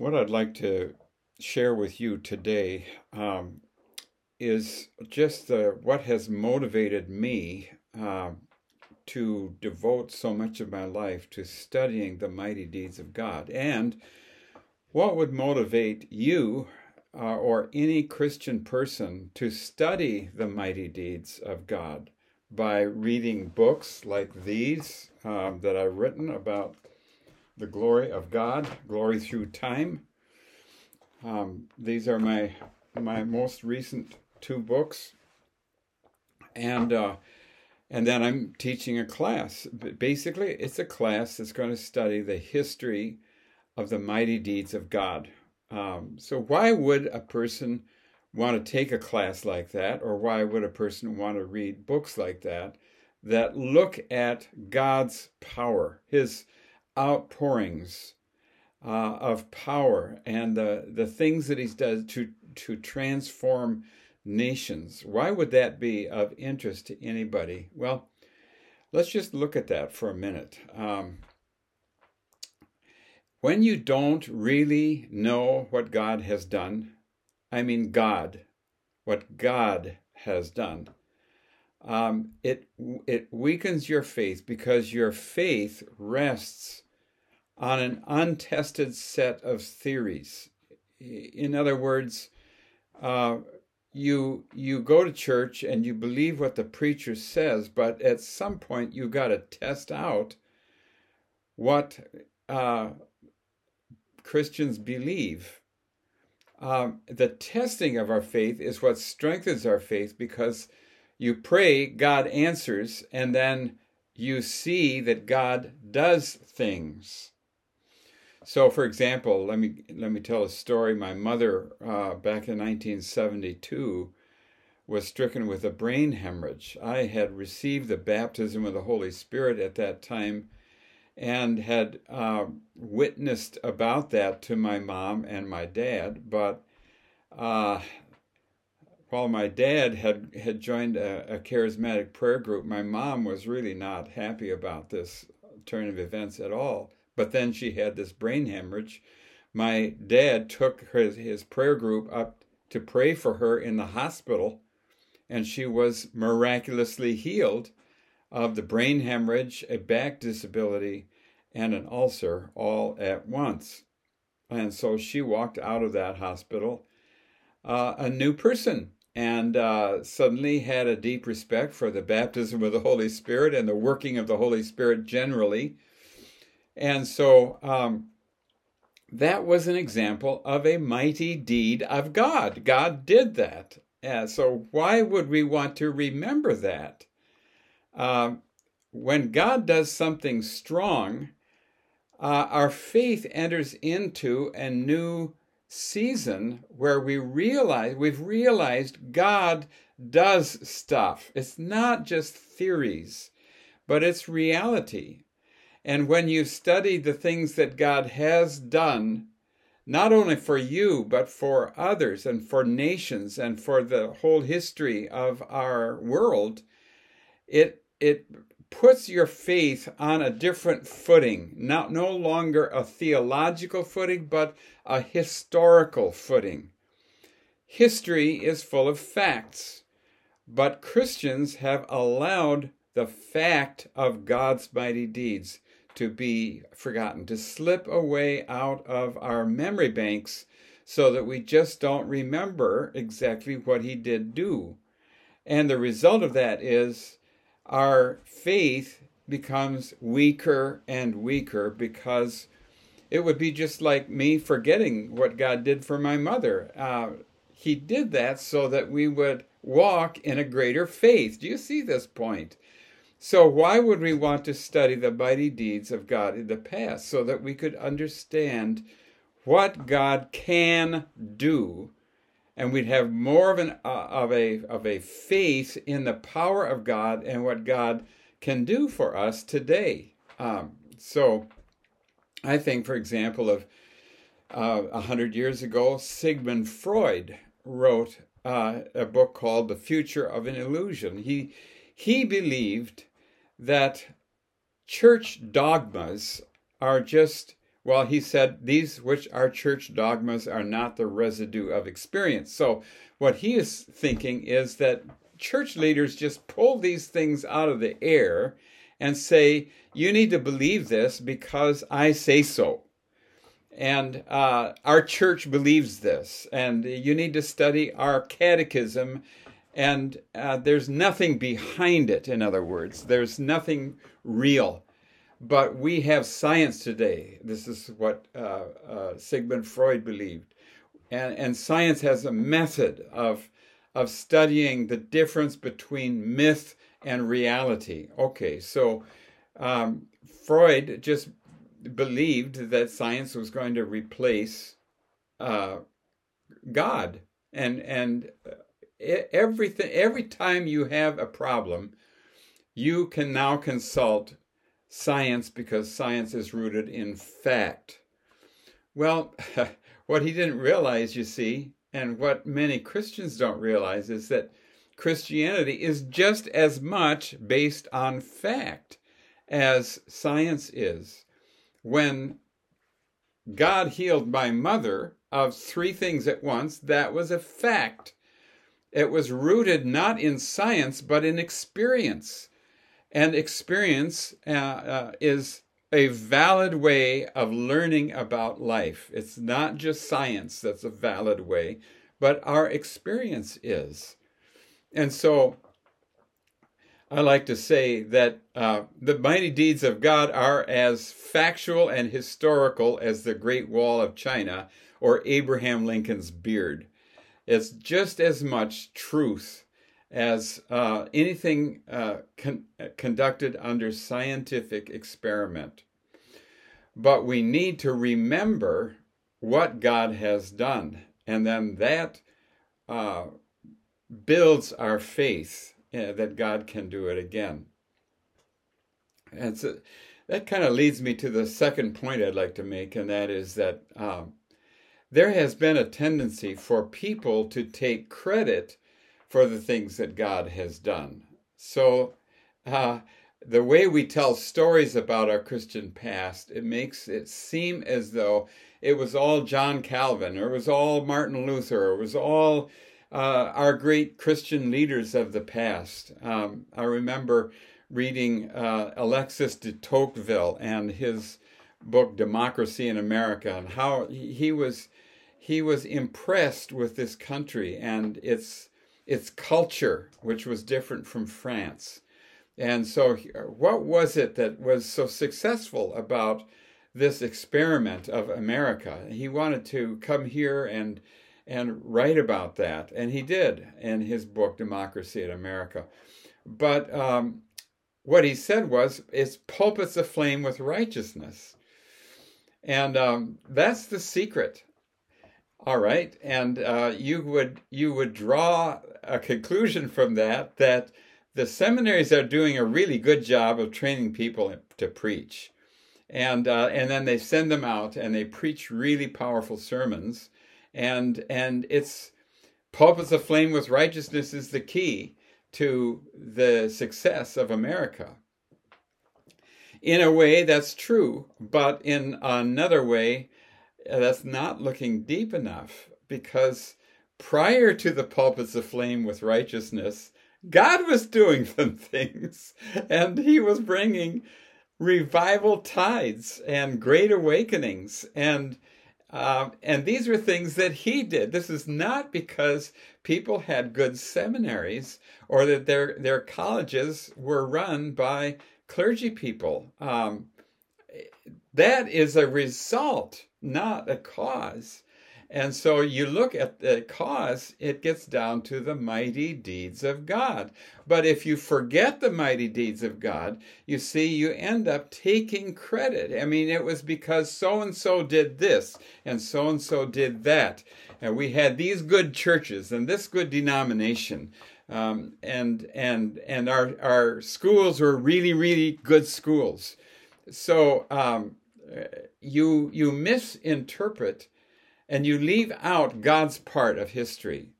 What I'd like to share with you today um, is just the, what has motivated me uh, to devote so much of my life to studying the mighty deeds of God, and what would motivate you uh, or any Christian person to study the mighty deeds of God by reading books like these um, that I've written about the Glory of God, Glory Through Time. Um, these are my my most recent two books, and uh, and then I'm teaching a class. Basically, it's a class that's going to study the history of the mighty deeds of God. Um, so, why would a person want to take a class like that, or why would a person want to read books like that that look at God's power, His outpourings uh, of power and the, the things that he does to, to transform nations. Why would that be of interest to anybody? Well, let's just look at that for a minute. Um, when you don't really know what God has done, I mean God, what God has done, um, it it weakens your faith because your faith rests on an untested set of theories. In other words, uh, you you go to church and you believe what the preacher says, but at some point you got to test out what uh, Christians believe. Um, the testing of our faith is what strengthens our faith because you pray, God answers, and then you see that God does things. So, for example, let me let me tell a story. My mother, uh, back in 1972, was stricken with a brain hemorrhage. I had received the baptism of the Holy Spirit at that time, and had uh, witnessed about that to my mom and my dad. But uh, while my dad had had joined a, a charismatic prayer group, my mom was really not happy about this turn of events at all but then she had this brain hemorrhage. My dad took his, his prayer group up to pray for her in the hospital, and she was miraculously healed of the brain hemorrhage, a back disability, and an ulcer all at once. And so she walked out of that hospital uh, a new person and uh, suddenly had a deep respect for the baptism of the Holy Spirit and the working of the Holy Spirit generally and so um, that was an example of a mighty deed of God. God did that. So why would we want to remember that? Uh, when God does something strong, uh, our faith enters into a new season where we realize we've realized God does stuff. It's not just theories, but it's reality. And when you study the things that God has done, not only for you, but for others and for nations and for the whole history of our world, it, it puts your faith on a different footing, not no longer a theological footing, but a historical footing. History is full of facts, but Christians have allowed the fact of God's mighty deeds to be forgotten, to slip away out of our memory banks so that we just don't remember exactly what he did do. And the result of that is our faith becomes weaker and weaker because it would be just like me forgetting what God did for my mother. Uh, he did that so that we would walk in a greater faith. Do you see this point? So, why would we want to study the mighty deeds of God in the past? So that we could understand what God can do, and we'd have more of, an, uh, of, a, of a faith in the power of God and what God can do for us today. Um, so, I think, for example, of uh, a uh, hundred years ago, Sigmund Freud wrote uh, a book called "The Future of an Illusion." He he believed that church dogmas are just Well, he said, these which are church dogmas are not the residue of experience. So, what he is thinking is that church leaders just pull these things out of the air and say, you need to believe this because I say so. And uh, our church believes this, and you need to study our catechism. And uh, there's nothing behind it, in other words, there's nothing real. But we have science today. This is what uh, uh, Sigmund Freud believed. And, and science has a method of, of studying the difference between myth and reality. Okay, so um, Freud just believed that science was going to replace uh, God, and and everything every time you have a problem, you can now consult science because science is rooted in fact. Well, what he didn't realize, you see, and what many Christians don't realize is that Christianity is just as much based on fact as science is. When God healed my mother of three things at once, that was a fact. It was rooted not in science, but in experience. And experience uh, uh, is a valid way of learning about life. It's not just science that's a valid way, but our experience is. And so I like to say that uh, the mighty deeds of God are as factual and historical as the Great Wall of China or Abraham Lincoln's beard. It's just as much truth as uh, anything uh, con- conducted under scientific experiment. But we need to remember what God has done, and then that uh, builds our faith uh, that God can do it again. And so that kind of leads me to the second point I'd like to make, and that is that um, there has been a tendency for people to take credit for the things that God has done. So, uh, the way we tell stories about our Christian past, it makes it seem as though it was all John Calvin, or it was all Martin Luther, or it was all uh, our great Christian leaders of the past. Um, I remember reading uh, Alexis de Tocqueville and his book Democracy in America, and how he was he was impressed with this country and its its culture, which was different from France. And so, what was it that was so successful about this experiment of America? He wanted to come here and and write about that, and he did in his book Democracy in America. But um, what he said was, "It's pulpits aflame with righteousness," and um, that's the secret. All right, and uh, you would you would draw a conclusion from that that the seminaries are doing a really good job of training people to preach, and uh, and then they send them out and they preach really powerful sermons, and and it's pulpits aflame with righteousness is the key to the success of America. In a way, that's true, but in another way, that's not looking deep enough because prior to the pulpits aflame with righteousness, God was doing some things and he was bringing revival tides and great awakenings and um, and these were things that he did. This is not because people had good seminaries or that their their colleges were run by clergy people. Um, that is a result not a cause. And so you look at the cause, it gets down to the mighty deeds of God. But if you forget the mighty deeds of God, you see, you end up taking credit. I mean, it was because so and so did this and so and so did that. And we had these good churches and this good denomination. Um, and and and our our schools were really really good schools. So um, you you misinterpret and you leave out God's part of history,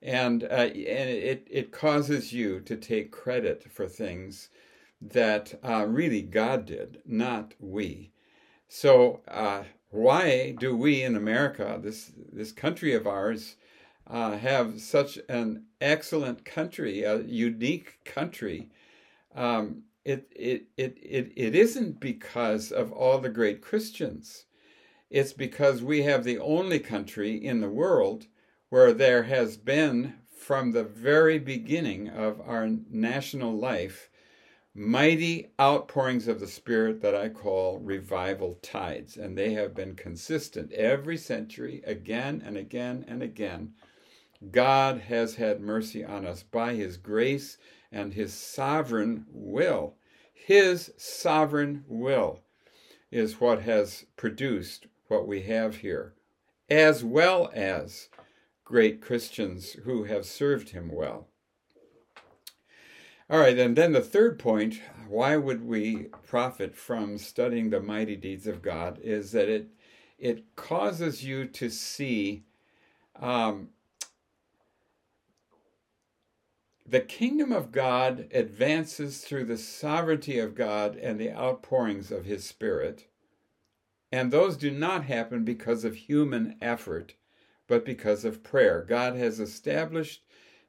and uh, and it it causes you to take credit for things that uh, really God did, not we. So, uh, why do we in America, this this country of ours, uh, have such an excellent country, a unique country? Um, it, it, it, it, it isn't because of all the great Christians. It's because we have the only country in the world where there has been, from the very beginning of our national life, mighty outpourings of the Spirit that I call revival tides. And they have been consistent every century, again and again and again. God has had mercy on us by His grace and His sovereign will. His sovereign will is what has produced what we have here, as well as great Christians who have served Him well. All right, and then the third point why would we profit from studying the mighty deeds of God is that it it causes you to see um, the kingdom of God advances through the sovereignty of God and the outpourings of His Spirit, and those do not happen because of human effort, but because of prayer. God has established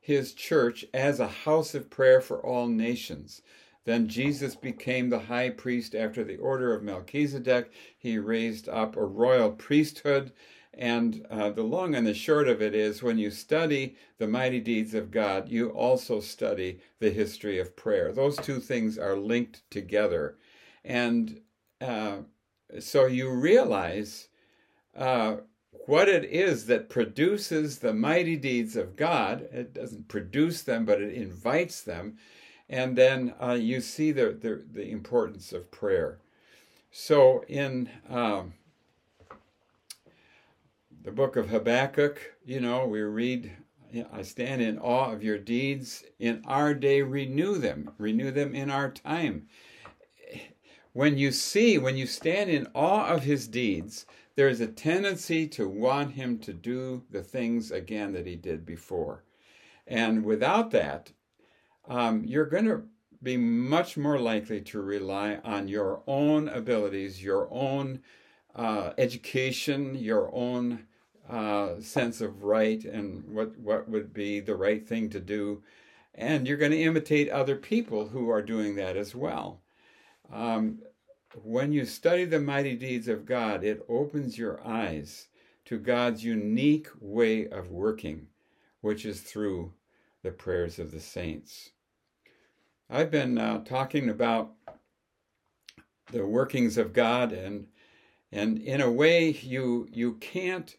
his church as a house of prayer for all nations. Then Jesus became the high priest after the order of Melchizedek. He raised up a royal priesthood. And uh, the long and the short of it is when you study the mighty deeds of God, you also study the history of prayer. Those two things are linked together. And uh, so you realize uh, what it is that produces the mighty deeds of God. It doesn't produce them, but it invites them. And then uh, you see the, the, the, importance of prayer. So in um, the book of Habakkuk, you know, we read, I stand in awe of your deeds. In our day, renew them, renew them in our time. When you see, when you stand in awe of his deeds, there is a tendency to want him to do the things again that he did before. And without that, um, you're going to be much more likely to rely on your own abilities, your own uh, education, your own uh, sense of right and what, what would be the right thing to do. And you're going to imitate other people who are doing that as well. Um, when you study the mighty deeds of God, it opens your eyes to God's unique way of working, which is through the prayers of the saints. I've been uh, talking about the workings of God, and and in a way, you you can't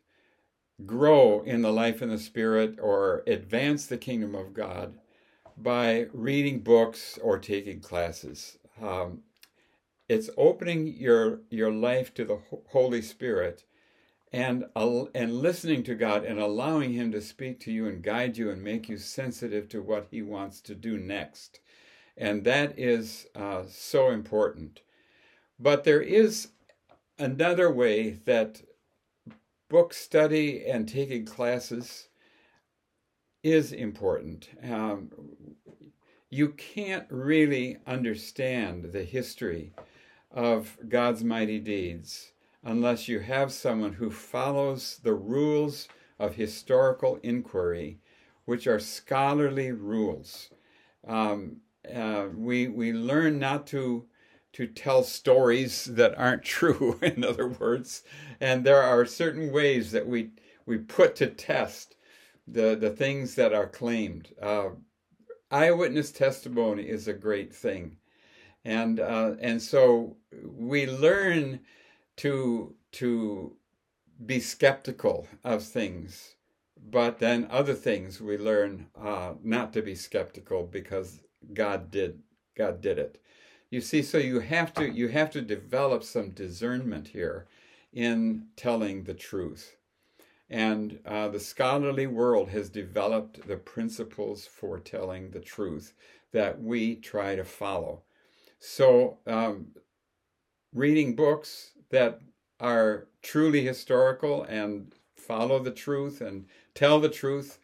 grow in the life and the spirit or advance the kingdom of God by reading books or taking classes. Um, it's opening your your life to the Holy Spirit and and listening to God and allowing him to speak to you and guide you and make you sensitive to what he wants to do next. And that is uh, so important. But there is another way that book study and taking classes is important. Um, you can't really understand the history of God's mighty deeds unless you have someone who follows the rules of historical inquiry, which are scholarly rules. Um, uh, we we learn not to to tell stories that aren't true. in other words, and there are certain ways that we we put to test the the things that are claimed. Uh, eyewitness testimony is a great thing and uh, and so we learn to to be skeptical of things, but then other things we learn uh, not to be skeptical because God did God did it. You see, so you have to you have to develop some discernment here in telling the truth. And uh, the scholarly world has developed the principles for telling the truth that we try to follow. So, um, reading books that are truly historical and follow the truth and tell the truth,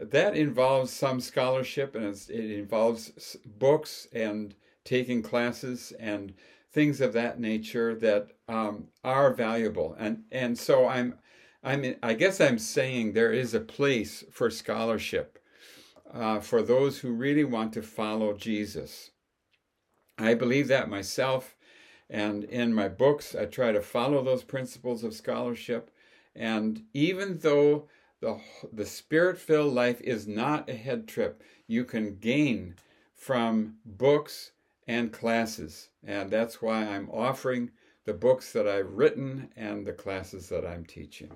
that involves some scholarship and it involves books and taking classes and things of that nature that um, are valuable. And and so I'm I'm I guess I'm saying there is a place for scholarship uh, for those who really want to follow Jesus. I believe that myself, and in my books I try to follow those principles of scholarship. And even though the the spirit-filled life is not a head trip, you can gain from books and classes. And that's why I'm offering the books that I've written and the classes that I'm teaching.